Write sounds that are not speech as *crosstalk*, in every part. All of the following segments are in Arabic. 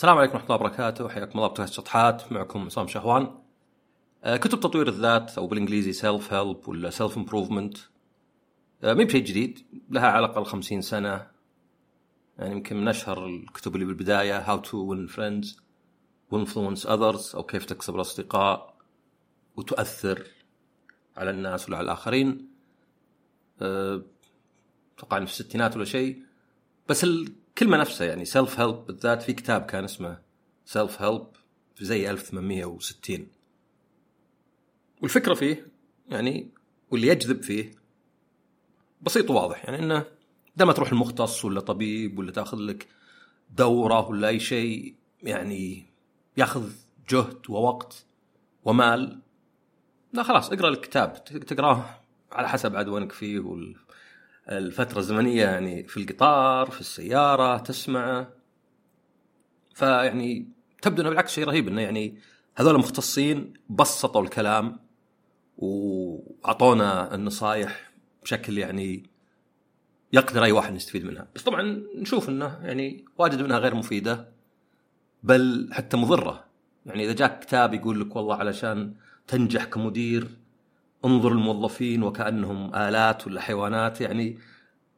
السلام عليكم ورحمة الله وبركاته. حياكم الله بودكاست شطحات. معكم عصام شهوان. آه، كتب تطوير الذات أو بالإنجليزي self help ولا self improvement مي بشيء جديد. لها على الاقل 50 سنة. يعني يمكن من أشهر الكتب اللي بالبداية. How to win friends and influence others أو كيف تكسب الأصدقاء وتؤثر على الناس وعلى الآخرين. آه، أتوقع في الستينات ولا شيء. بس الكلمة نفسها يعني self help بالذات في كتاب كان اسمه Self Help في زي 1860 والفكرة فيه يعني واللي يجذب فيه بسيط وواضح يعني إنه دام تروح المختص ولا طبيب ولا تاخذ لك دورة ولا أي شيء يعني ياخذ جهد ووقت ومال. لا خلاص اقرأ الكتاب تقرأه على حسب عاد وينك فيه الفترة الزمنية يعني في القطار في السيارة تسمعه فيعني تبدو إنه بالعكس شيء رهيب إنه يعني هذول مختصين بسطوا الكلام وأعطونا النصائح بشكل يعني يقدر أي واحد يستفيد منها، بس طبعا نشوف إنه يعني واجد منها غير مفيدة بل حتى مضرة، يعني إذا جاك كتاب يقول لك والله علشان تنجح كمدير انظر الموظفين وكأنهم آلات ولا حيوانات يعني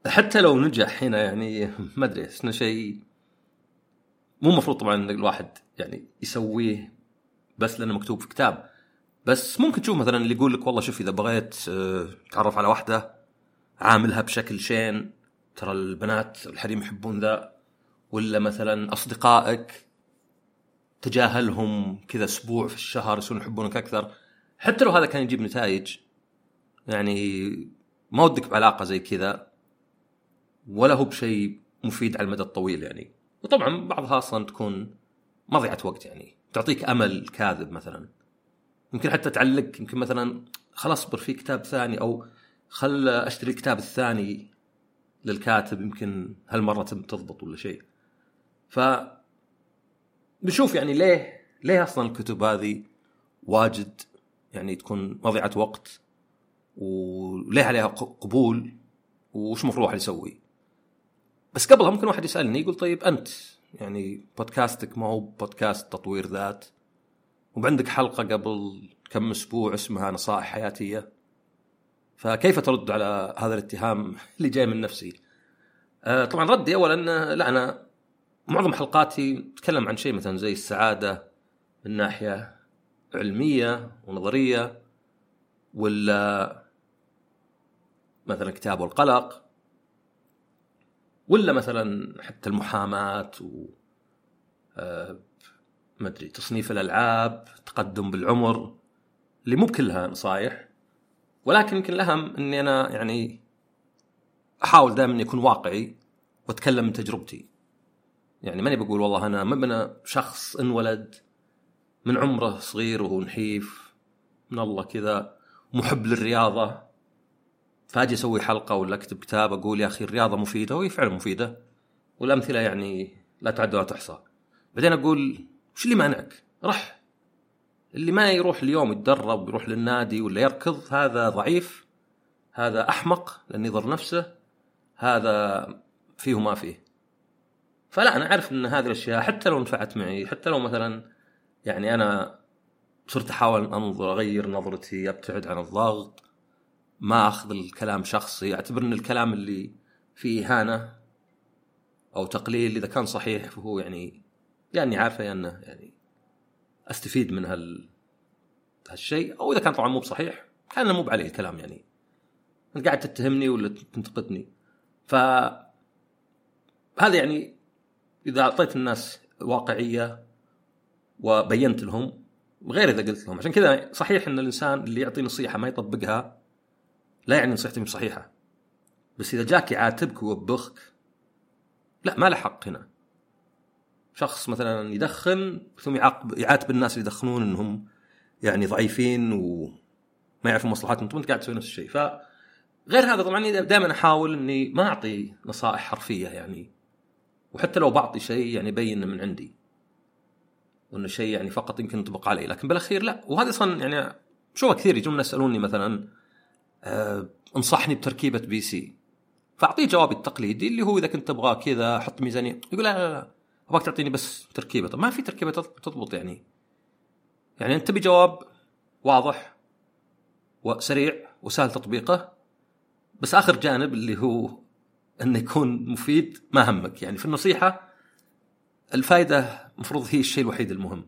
حتى لو نجح هنا يعني *laughs* ما أدري احس شيء مو مفروض طبعا الواحد يعني يسويه بس لأنه مكتوب في كتاب. بس ممكن تشوف مثلا اللي يقول لك والله شوف إذا بغيت آه، تعرف على واحدة عاملها بشكل شين ترى البنات الحريم يحبون ذا. ولا مثلا أصدقائك تجاهلهم كذا أسبوع في الشهر يصيرون يحبونك أكثر. حتى لو هذا كان يجيب نتائج يعني ما ودك بعلاقة زي كذا ولا هو بشيء مفيد على المدى الطويل يعني. وطبعا بعضها أصلا تكون مضيعه وقت يعني. تعطيك أمل كاذب مثلا. يمكن حتى تعلق يمكن مثلا خلاص اصبر في كتاب ثاني أو خل أشتري الكتاب الثاني للكاتب يمكن هالمرة تضبط ولا شيء. ف بنشوف يعني ليه ليه أصلا الكتب هذه واجد يعني تكون مضيعة وقت وليه عليها قبول وش المفروض الواحد يسوي بس قبلها ممكن واحد يسألني يقول طيب أنت يعني بودكاستك ما هو بودكاست تطوير ذات وعندك حلقة قبل كم أسبوع اسمها نصائح حياتية فكيف ترد على هذا الاتهام *laughs* اللي جاي من نفسي؟ آه طبعا ردي اولا لا أنا معظم حلقاتي تتكلم عن شيء مثلا زي السعادة من ناحية علمية ونظرية ولا مثلا كتاب والقلق ولا مثلا حتى المحاماة و آه ما أدري تصنيف الألعاب تقدم بالعمر اللي مو بكلها نصايح ولكن يمكن الأهم إني أنا يعني أحاول دائما اني اكون واقعي وأتكلم من تجربتي. يعني ماني بقول والله أنا ما شخص انولد من عمره صغير وهو نحيف من الله كذا محب للرياضة. فأجي أسوي حلقة ولا أكتب كتاب أقول يا أخي الرياضة مفيدة وهي فعلا مفيدة. والأمثلة يعني لا تعد ولا تحصى. بعدين أقول وش اللي مانعك؟ رح. اللي ما يروح اليوم يتدرب يروح للنادي ولا يركض هذا ضعيف هذا أحمق لأنه يضر نفسه هذا فيه ما فيه. فلا أنا أعرف إن هذه الأشياء حتى لو نفعت معي حتى لو مثلا يعني أنا صرت أحاول أنظر أغير نظرتي أبتعد عن الضغط ما أخذ الكلام شخصي. أعتبر إن الكلام اللي فيه إهانة أو تقليل إذا كان صحيح فهو يعني يعني عارفه يعني أنه يعني أستفيد من هال هالشيء. أو إذا كان طبعا مو بصحيح كان مو بعليه الكلام يعني. أنت قاعد تتهمني ولا تنتقدني. ف هذا يعني إذا أعطيت الناس واقعية وبينت لهم غير إذا قلت لهم. عشان كذا صحيح إن الإنسان اللي يعطي نصيحة ما يطبقها لا يعني نصيحته مش صحيحة. بس إذا جاك يعاتبك ويوبخك لا ما له حق هنا. شخص مثلا يدخن ثم يعاقب يعاتب الناس اللي يدخنون إنهم يعني ضعيفين وما يعرفون مصلحتهم أنت قاعد تسوي نفس الشيء. ف غير هذا طبعا دائما أحاول إني ما أعطي نصائح حرفية يعني. وحتى لو بعطي شيء يعني بين من عندي. وإنه شيء يعني فقط يمكن ينطبق علي لكن بالأخير لا. وهذا أصلا يعني شوفها كثير يجون يسألوني مثلا أه انصحني بتركيبة بي سي. فأعطيه جوابي التقليدي اللي هو إذا كنت تبغى كذا حط ميزانية. يقول لا لا لا. أبغاك تعطيني بس تركيبة. طب ما في تركيبة تضبط يعني. يعني أنت تبي جواب واضح وسريع وسهل تطبيقه بس آخر جانب اللي هو إنه يكون مفيد ما همك. يعني في النصيحة الفائده المفروض هي الشيء الوحيد المهم.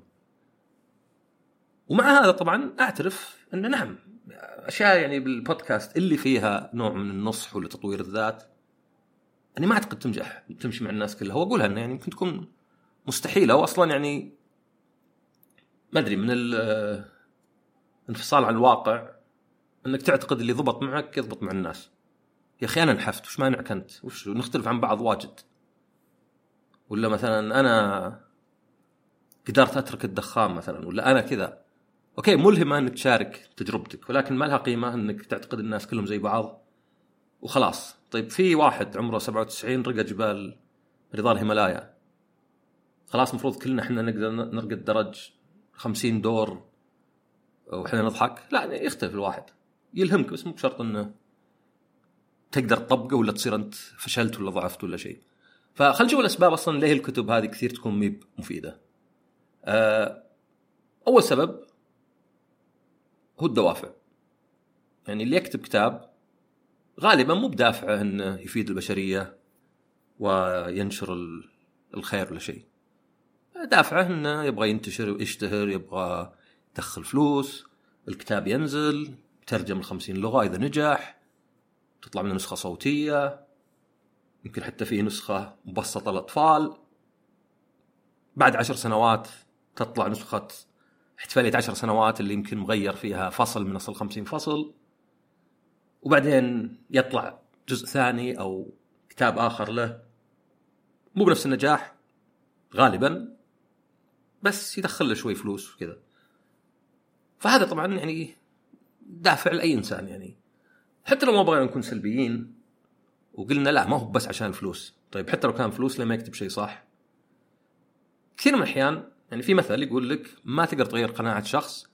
ومع هذا طبعا أعترف انه نعم أشياء يعني بالبودكاست اللي فيها نوع من النصح ولا تطوير الذات اني ما أعتقد تنجح تمشي مع الناس كلها. واقولها إنه يعني يمكن تكون مستحيلة واصلا يعني ما أدري من الانفصال عن الواقع إنك تعتقد اللي ضبط معك يضبط مع الناس. يا أخي أنا نحفت وش مانعك أنت؟ وش نختلف عن بعض واجد. ولا مثلا أنا قدرت أترك الدخان مثلا ولا أنا كذا. أوكي ملهمه أنك تشارك تجربتك ولكن ما لها قيمة أنك تعتقد الناس كلهم زي بعض. وخلاص. طيب في واحد عمره 97 رقى جبال رضا الهيمالايا. خلاص المفروض كلنا إحنا نقدر نرقى الدرج 50 دور وإحنا نضحك. لا يختلف الواحد. يلهمك بس مو بشرط إنه تقدر تطبقه ولا تصير أنت فشلت ولا ضعفت ولا شيء. فخل نشوف الأسباب أصلا ليه الكتب هذه كثير تكون ميب مفيدة. أول سبب هو الدوافع. يعني اللي يكتب كتاب غالبا مو بدافعه انه يفيد البشرية وينشر الخير ولا شيء. دافعه إنه يبغى ينتشر ويشتهر يبغى يدخل فلوس الكتاب ينزل ترجم ل 50 لغة إذا نجح تطلع منه نسخة صوتية يمكن حتى في نسخة مبسطة للأطفال. بعد عشر سنوات تطلع نسخة احتفاليه عشر سنوات اللي يمكن مغير فيها فصل من أصل 50 فصل وبعدين يطلع جزء ثاني أو كتاب آخر له. مو بنفس النجاح غالبا بس يدخل له شوي فلوس وكذا. فهذا طبعا يعني دافع لأي إنسان يعني. حتى لو ما بغينا نكون سلبيين وقلنا لا ما هو بس عشان الفلوس. طيب حتى لو كان فلوس لما يكتب شيء صح. كثير من الأحيان يعني في مثل يقول لك ما تقدر تغير قناعة شخص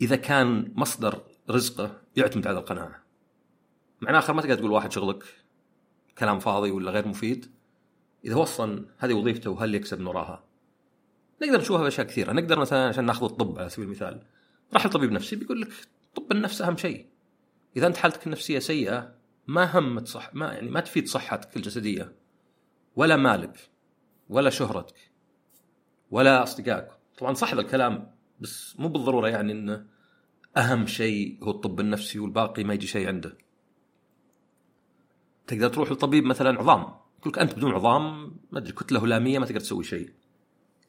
إذا كان مصدر رزقه يعتمد على القناعة. معناه آخر ما تقدر تقول واحد شغلك كلام فاضي ولا غير مفيد إذا هو أصلا هذه وظيفته وهل يكسب من وراها؟ نقدر نشوفها بأشياء كثيرة. نقدر مثلا عشان نأخذ الطب على سبيل المثال راح لطبيب نفسي بيقول لك طب النفس أهم شيء. إذا أنت حالتك النفسية سيئة ما همت صح ما يعني ما تفيد صحتك الجسدية ولا مالك ولا شهرتك. ولا اصدقائك طبعا صح هذا الكلام بس مو بالضرورة يعني إنه أهم شيء هو الطب النفسي والباقي ما يجي شيء عنده. تقدر تروح لطبيب مثلا عظام يقول لك أنت بدون عظام ما أدري كتلة هلامية ما تقدر تسوي شيء.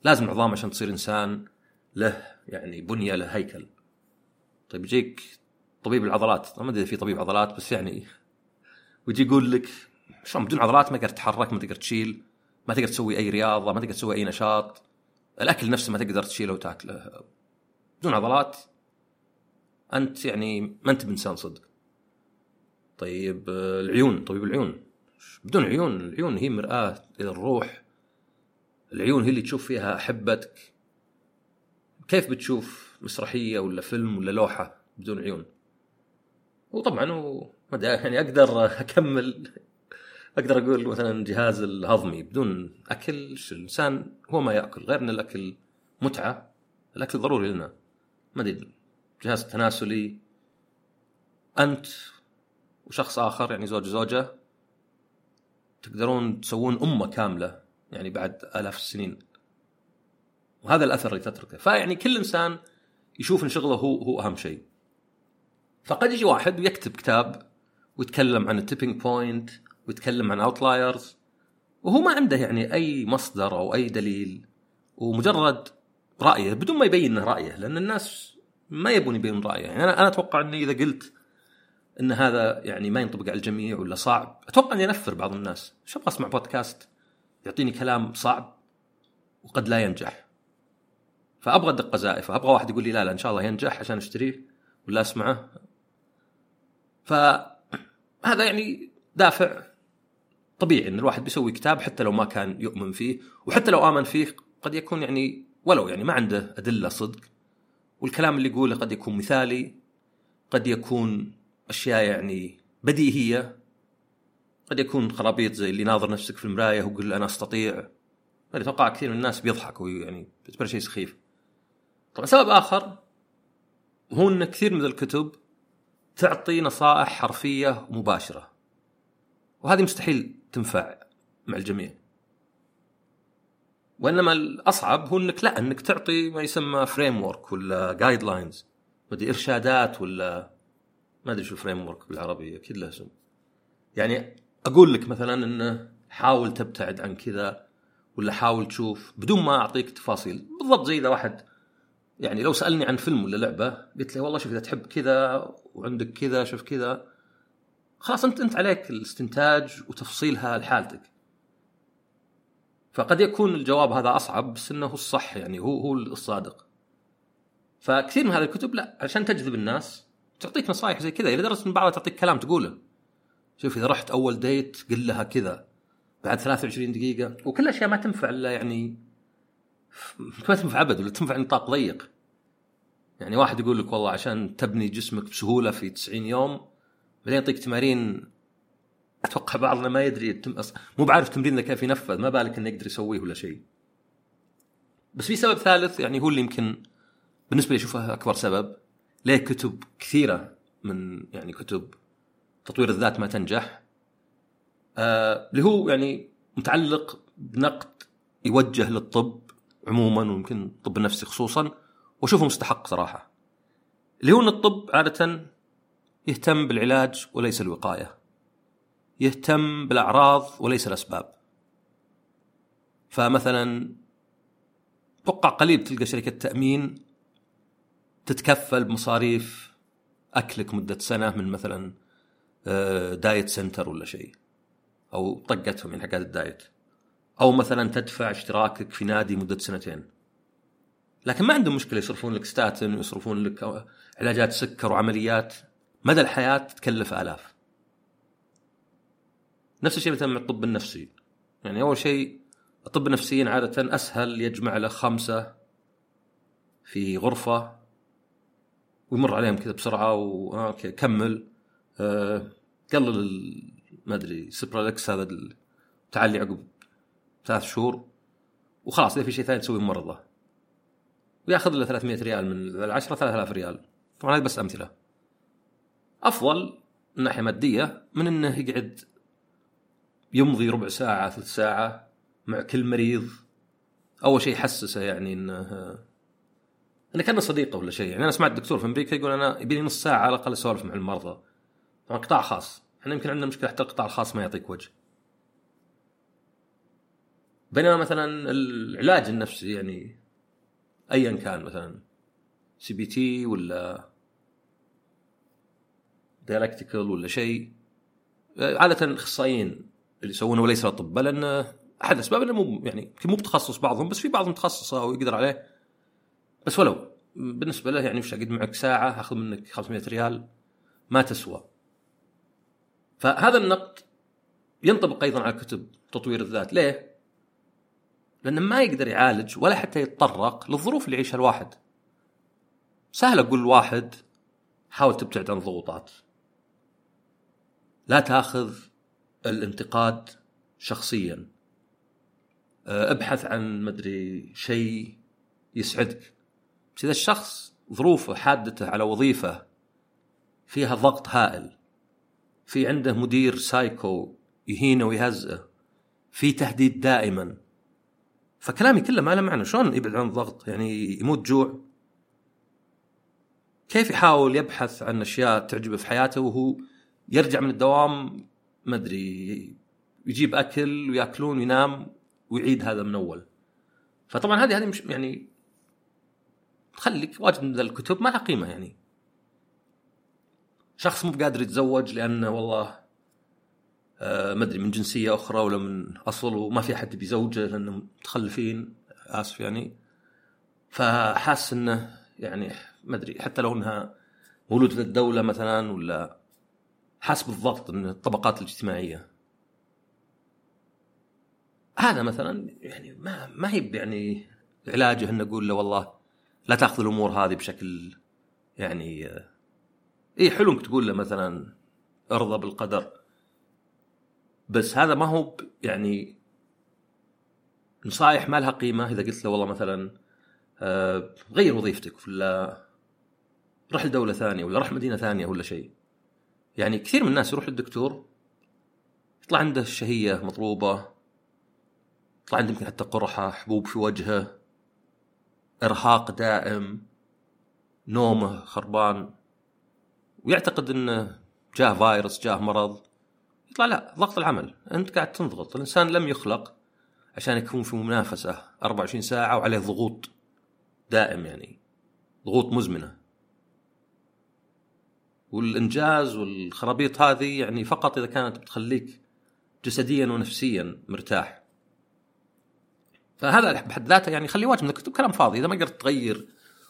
لازم العظام عشان تصير إنسان له يعني بنية له هيكل. طيب يجيك طبيب العضلات ما أدري في طبيب عضلات بس يعني ويجي يقول لك شلون بدون عضلات ما تقدر تتحرك ما تقدر تشيل ما تقدر تسوي أي رياضة ما تقدر تسوي أي نشاط. الأكل نفسه ما تقدر تشيله وتاكله. بدون عضلات أنت يعني ما أنت بإنسان صدق. طيب العيون طبيب العيون. بدون عيون العيون هي مرآة إلى الروح. العيون هي اللي تشوف فيها أحبتك. كيف بتشوف مسرحية ولا فيلم ولا لوحة بدون عيون؟ وطبعا. يعني أقدر أكمل أقدر أقول مثلا الجهاز الهضمي بدون أكل الإنسان هو ما يأكل غير أن الأكل متعة الأكل ضروري لنا. ما أدري الجهاز التناسلي أنت وشخص آخر يعني زوج زوجة تقدرون تسوون أمة كاملة يعني بعد آلاف السنين. وهذا الأثر اللي تتركه. فيعني كل إنسان يشوف إن شغله هو هو أهم شيء. فقد يجي واحد ويكتب كتاب ويتكلم عن ال Tipping Point ويتكلم عن Outliers وهو ما عنده يعني أي مصدر أو أي دليل ومجرد رأيه بدون ما يبين رأيه لأن الناس ما يبون يبين رأيه. يعني أنا أنا أتوقع إني إذا قلت إن هذا يعني ما ينطبق على الجميع ولا صعب أتوقع إني أنفر بعض الناس. شو أبغى أسمع بودكاست يعطيني كلام صعب وقد لا ينجح. فأبغى الدقة زائفة أبغى واحد يقول لي لا لا إن شاء الله ينجح عشان أشتريه ولا أسمعه. فهذا يعني دافع طبيعي إن الواحد بيسوي كتاب حتى لو ما كان يؤمن فيه وحتى لو آمن فيه قد يكون يعني ولو يعني ما عنده أدلة صدق. والكلام اللي يقوله قد يكون مثالي قد يكون أشياء يعني بديهية قد يكون خرابيط زي اللي ناظر نفسك في المراية ويقول أنا أستطيع. أتوقع كثير من الناس بيضحكوا يعني بيعتبر شيء سخيف. طبعا سبب آخر هو إن كثير من الكتب تعطي نصائح حرفية ومباشره وهذه مستحيل تنفع مع الجميع. وإنما الأصعب هو إنك لا إنك تعطي ما يسمى framework ولا guidelines أدري إرشادات ولا ما أدري شو framework بالعربي أكيد له اسم. يعني أقول لك مثلا إنه حاول تبتعد عن كذا ولا حاول تشوف بدون ما أعطيك تفاصيل بالضبط زي إذا واحد يعني لو سألني عن فيلم ولا لعبة قلت له والله شوف إذا تحب كذا وعندك كذا شوف كذا. خلاص انت أنت عليك الاستنتاج وتفصيلها لحالتك. فقد يكون الجواب هذا أصعب بس إنه الصح يعني هو هو الصادق. فكثير من هذه الكتب لا عشان تجذب الناس تعطيك نصائح زي كذا. لدرجه ان بعضها تعطيك كلام تقوله. شوف إذا رحت أول ديت قل لها كذا بعد 23 دقيقة. وكل أشياء ما تنفع إلا يعني *laughs* ما تنفع ابد ولا تنفع نطاق ضيق. يعني واحد يقول لك والله عشان تبني جسمك بسهولة في 90 يوم بعدين يعطيك تمارين أتوقع بعضنا ما يدري مو بعارف تمرين كيف ينفذ ما بالك إنه يقدر يسويه ولا شيء. بس في سبب ثالث يعني هو اللي يمكن بالنسبة لي أشوفه أكبر سبب ليه كتب كثيرة من يعني كتب تطوير الذات ما تنجح. آه اللي هو يعني متعلق بنقد يوجه للطب عموما ويمكن الطب النفسي خصوصا وأشوفه مستحق صراحة. اللي هو إن الطب عاده يهتم بالعلاج وليس الوقاية. يهتم بالأعراض وليس الأسباب. فمثلا أتوقع قليل تلقى شركة تأمين تتكفل بمصاريف أكلك مدة سنة من مثلا Diet Center ولا شيء أو طقتهم يعني حقات ال diet. أو مثلا تدفع اشتراكك في نادي مدة سنتين. لكن ما عندهم مشكلة يصرفون لك ستاتن ويصرفون لك علاجات سكر وعمليات. مدى الحياة تكلف آلاف. نفس الشيء مثلا مع الطب النفسي. يعني أول شيء الطب النفسيين عادة أسهل يجمع له خمسة في غرفة ويمر عليهم كذا بسرعة okay كمل. أه قلل ما أدري Cipralex هذا تعالي عقب ثلاث شهور. وخلاص إذا في شيء ثاني تسوي مرضى. ويأخذ له 300 ريال من العشرة 3000 ريال. طبعا هذه بس أمثلة. أفضل من ناحية مادية من إنه يقعد يمضي ربع ساعة ثلث ساعة مع كل مريض. أول شيء يحسسه يعني إنه إنه كأنه صديقه ولا شيء. يعني أنا سمعت دكتور في أمريكا يقول أنا يبيني نص ساعة على الأقل أسولف مع المرضى. طبعا قطاع خاص. إحنا يمكن عندنا مشكلة حتى القطاع الخاص ما يعطيك وجه. بينما مثلا العلاج النفسي يعني ايا كان مثلا CBT ولا dialectical ولا شيء عادة الأخصائيين اللي يسوونه وليس الاطباء لأن أحد الأسباب إنه مو يعني مو بتخصص بعضهم بس في بعضهم متخصصة ويقدر عليه. بس ولو بالنسبة له يعني وش أقعد معك ساعة أخذ منك 500 ريال ما تسوى. فهذا النقد ينطبق أيضا على كتب تطوير الذات. ليه؟ لأنه ما يقدر يعالج ولا حتى يتطرق للظروف اللي يعيشها الواحد. سهل أقول الواحد حاول تبتعد عن الضغوطات. لا تاخذ الانتقاد شخصيا. أه، ابحث عن مدري شيء يسعدك. بس إذا الشخص ظروفه حادته على وظيفة فيها ضغط هائل في عنده مدير سايكو يهينه ويهزئه في تهديد دائما فكلامي كله ما له معنى. شلون يبعد عن الضغط يعني يموت جوع. كيف يحاول يبحث عن أشياء تعجبه في حياته وهو يرجع من الدوام ما أدري يجيب أكل ويأكلون وينام ويعيد هذا من أول. فطبعا هذه هذه مش يعني تخليك واجد من الكتب ما لها قيمة يعني. شخص مو بقادر يتزوج لأنه والله آه ما أدري من جنسية أخرى ولا من أصل وما في أحد بيزوجه لأنهم متخلفين آسف يعني. فحاس إنه يعني ما أدري حتى لو إنها مولود في الدولة مثلا ولا حاس بالضغط من الطبقات الاجتماعية. هذا مثلا يعني ما ما هي يعني علاجه ان نقول له والله لا تأخذ الأمور هذه بشكل يعني اي حلو إنك تقول له مثلا ارضى بالقدر. بس هذا ما هو يعني نصائح ما لها قيمة إذا قلت له والله مثلا آه، غير وظيفتك ولا رح لدوله ثانية ولا رح مدينة ثانية ولا شيء. يعني كثير من الناس يروح للدكتور يطلع عنده الشهية مضروبه يطلع عنده يمكن حتى قرحة حبوب في وجهه إرهاق دائم نومه خربان ويعتقد إنه جاه فايروس جاه مرض. يطلع لا ضغط العمل أنت قاعد تنضغط. الإنسان لم يخلق عشان يكون في منافسة 24 ساعة وعليه ضغوط دائم يعني ضغوط مزمنة. والإنجاز والخرابيط هذه يعني فقط إذا كانت بتخليك جسديا ونفسيا مرتاح. فهذا بحد ذاته يعني خلي واجب إنك تكتب كلام فاضي إذا ما قدرت تغير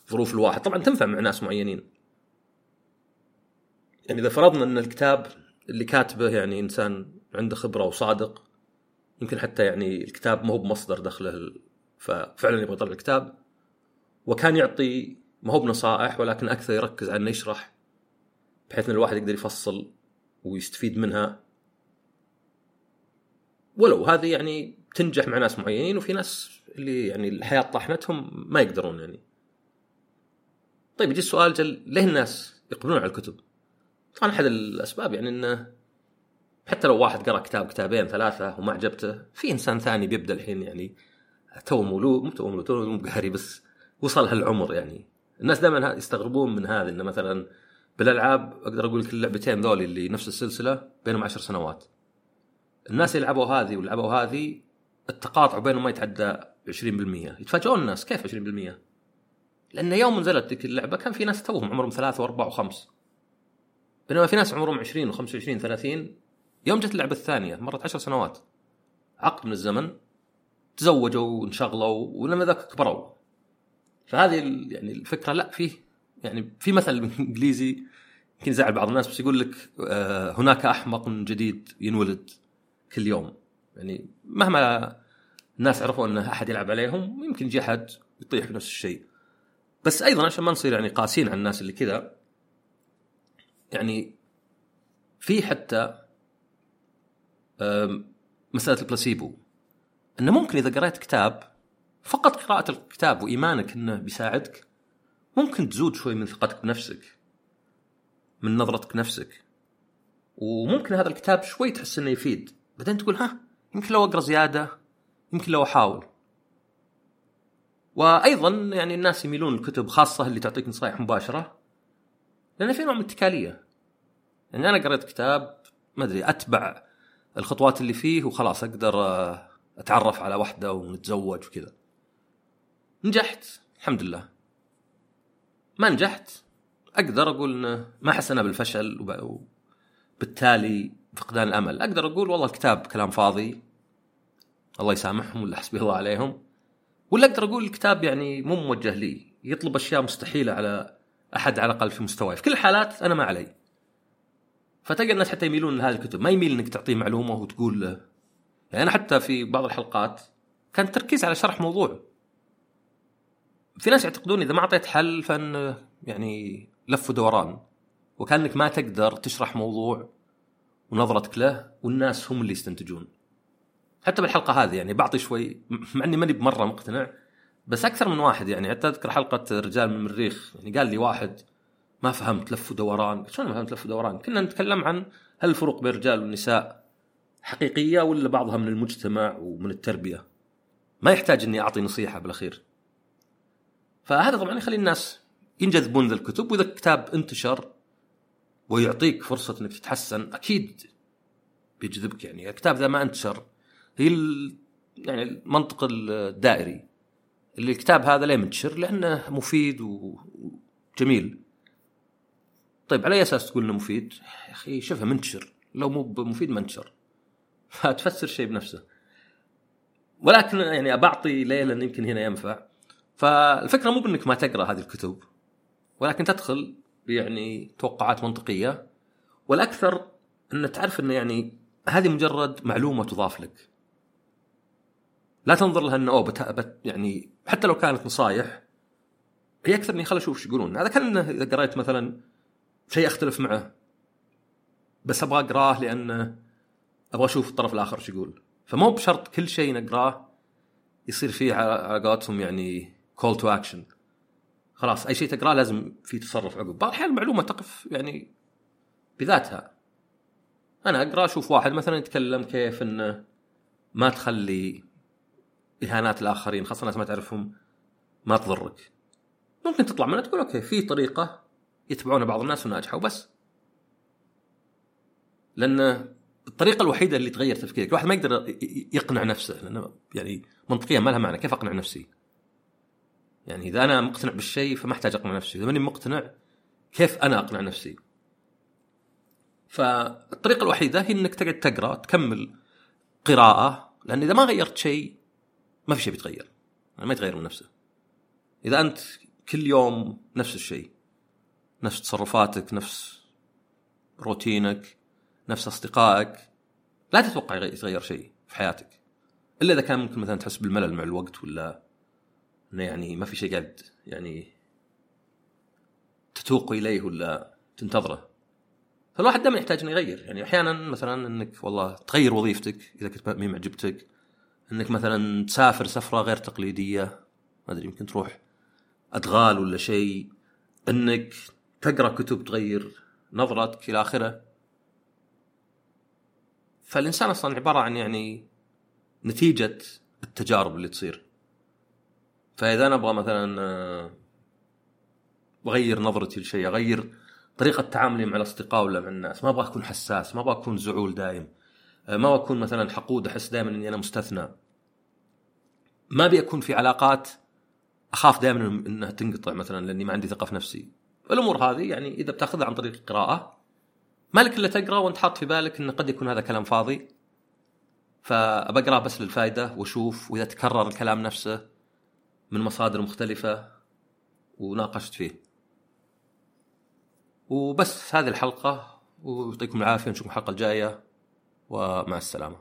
ظروف الواحد. طبعا تنفع مع ناس معينين. يعني إذا فرضنا إن الكتاب اللي كاتبه يعني إنسان عنده خبرة وصادق يمكن حتى يعني الكتاب ما هو بمصدر دخله ففعلا يبغى يطلع الكتاب وكان يعطي ما هو بنصائح ولكن أكثر يركز على إنه يشرح بحيث إن الواحد يقدر يفصل ويستفيد منها. ولو هذه يعني تنجح مع ناس معينين وفي ناس اللي يعني الحياة طاحنتهم ما يقدرون يعني. طيب يجي السؤال جل ليه الناس يقبلون على الكتب؟ طبعا أحد الأسباب يعني إنه حتى لو واحد قرأ كتاب كتابين ثلاثة وما عجبته في إنسان ثاني بيبدأ الحين يعني تو مولود مو تو مولود تو مو قاري بس وصل هالعمر يعني. الناس دائما يستغربون من هذا إنه مثلا بالألعاب أقدر أقول لك اللعبتين ذولي اللي نفس السلسلة بينهم عشر سنوات. الناس اللي لعبوا هذه ولعبوا هذه التقاطع بينهم ما يتعدى 20% يتفاجئون الناس كيف 20% لأن يوم نزلت ذيك اللعبة كان في ناس توهم عمرهم ثلاثة واربع وخمس. بينما في ناس عمرهم 20 و25 30 يوم جت اللعبة الثانية مرت 10 سنوات. عقد من الزمن تزوجوا وانشغلوا ولما ذاك كبروا. فهذه يعني الفكرة لا فيه يعني في مثل إنجليزي يمكن يزعل بعض الناس بس يقول لك آه، هناك أحمق جديد ينولد كل يوم. يعني مهما الناس عرفوا أن أحد يلعب عليهم يمكن يجي احد يطيح بنفس الشيء. بس أيضا عشان ما نصير يعني قاسين على الناس اللي كذا يعني في حتى مسألة البلاسيبو. أنه ممكن إذا قريت كتاب فقط قراءة الكتاب وإيمانك إنه بيساعدك ممكن تزود شوي من ثقتك بنفسك من نظرتك نفسك. وممكن هذا الكتاب شوي تحس إنه يفيد. بعدين تقول ها يمكن لو أقرأ زيادة يمكن لو أحاول. وأيضا يعني الناس يميلون الكتب خاصة اللي تعطيك نصائح مباشرة لأن في نوع من التكاليه يعني أنا قريت كتاب ما أدري أتبع الخطوات اللي فيه وخلاص أقدر آه، أتعرف على واحدة ونتزوج وكذا. نجحت الحمد لله. ما نجحت. أقدر أقول إنه ما احس أنا بالفشل وبالتالي فقدان الأمل. أقدر أقول والله الكتاب كلام فاضي. الله يسامحهم ولا حسبي الله عليهم. ولا أقدر أقول الكتاب يعني مو موجه لي. يطلب أشياء مستحيلة على أحد على الأقل في مستواي. في كل الحالات أنا ما علي. فتلقى الناس حتى يميلون لهذه الكتب. ما يميل إنك تعطيه معلومة وتقول له. يعني أنا حتى في بعض الحلقات كان التركيز على شرح موضوع. في ناس يعتقدون إذا ما أعطيت حل فإن يعني لف ودوران وكأنك ما تقدر تشرح موضوع ونظرتك له والناس هم اللي يستنتجون. حتى بالحلقة هذه يعني بعطي شوي مع إني ماني بمرة مقتنع بس أكثر من واحد يعني. حتى أذكر حلقة رجال من المريخ يعني قال لي واحد ما فهمت لف ودوران شلون ما فهمت لف ودوران كنا نتكلم عن هل الفروق بين الرجال والنساء حقيقية ولا بعضها من المجتمع ومن التربية. ما يحتاج إني أعطي نصيحة بالأخير. فهذا طبعا يخلي الناس ينجذبون ذا الكتب وإذا الكتاب انتشر ويعطيك فرصة إنك تتحسن أكيد بيجذبك يعني. الكتاب ذا ما انتشر هي يعني المنطق الدائري. اللي الكتاب هذا ليه منتشر لأنه مفيد وجميل. طيب على أي أساس تقول إنه مفيد؟ يا أخي شوفها منتشر. لو مو مفيد ما انتشر. *laughs* فتفسر شيء بنفسه. ولكن يعني بعطي ليه لأن يمكن هنا ينفع. فالفكرة مو بإنك ما تقرأ هذه الكتب ولكن تدخل يعني توقعات منطقية والأكثر إن تعرف انه يعني هذه مجرد معلومة تضاف لك. لا تنظر لها انه أوه بت... يعني حتى لو كانت نصايح هي أكثر إني خل أشوف إيش يقولون. هذا كأن إذا قريت مثلا شيء أختلف معه بس أبغى أقراه لأن أبغى أشوف الطرف الآخر إيش يقول. فمو بشرط كل شيء نقراه يصير فيه على قولتهم يعني call to action خلاص أي شيء تقرأه لازم في تصرف عقب. بعض الأحيان المعلومة تقف يعني بذاتها. أنا أقرأ أشوف واحد مثلا يتكلم كيف إنه ما تخلي إهانات الآخرين خاصة الناس ما تعرفهم ما تضرك. ممكن تطلع منها تقول أوكي في طريقة يتبعونها بعض الناس وناجحة وبس. لأن الطريقة الوحيدة اللي تغير تفكيرك الواحد ما يقدر يقنع نفسه لأنه يعني منطقيا ما لها معنى. كيف أقنع نفسي؟ يعني إذا أنا مقتنع بالشيء فما أحتاج أقنع نفسي إذا ماني مقتنع كيف أنا أقنع نفسي؟ فالطريقة الوحيدة هي إنك تقعد تقرأ تكمل قراءة لأن إذا ما غيرت شيء ما في شيء بيتغير يعني ما يتغير من نفسه. إذا أنت كل يوم نفس الشيء نفس تصرفاتك نفس روتينك نفس أصدقائك لا تتوقع يتغير شيء في حياتك. إلا إذا كان ممكن مثلا تحس بالملل مع الوقت ولا إنه يعني ما في شيء قاعد يعني تتوق إليه ولا تنتظره. فالواحد دائما يحتاج إنه يغير. يعني أحيانا مثلا إنك والله تغير وظيفتك إذا كنت ما معجبتك. إنك مثلا تسافر سفرة غير تقليدية. ما أدري يمكن تروح أدغال ولا شيء. إنك تقرأ كتب تغير نظرتك إلى آخره. فالإنسان أصلا عبارة عن يعني نتيجة التجارب اللي تصير. فإذا أنا أبغى مثلا آه، أغير نظرتي لشيء أغير طريقة تعاملي مع الأصدقاء ولا مع الناس ما أبغى أكون حساس ما أبغى أكون زعول دايم آه، ما أبغى أكون مثلا حقود أحس دائما إني أنا مستثنى. ما أبي أكون في علاقات أخاف دائما إنها تنقطع مثلا لأني ما عندي ثقة في نفسي. الأمور هذه يعني إذا بتأخذها عن طريق القراءة ما لك إلا تقرأ وأنت حاط في بالك انه قد يكون هذا كلام فاضي فبقرا بس للفائده وأشوف وإذا تكرر الكلام نفسه. من مصادر مختلفة وناقشت فيه. وبس هذه الحلقة. ويعطيكم العافية نشوفكم الحلقة الجاية. ومع السلامة.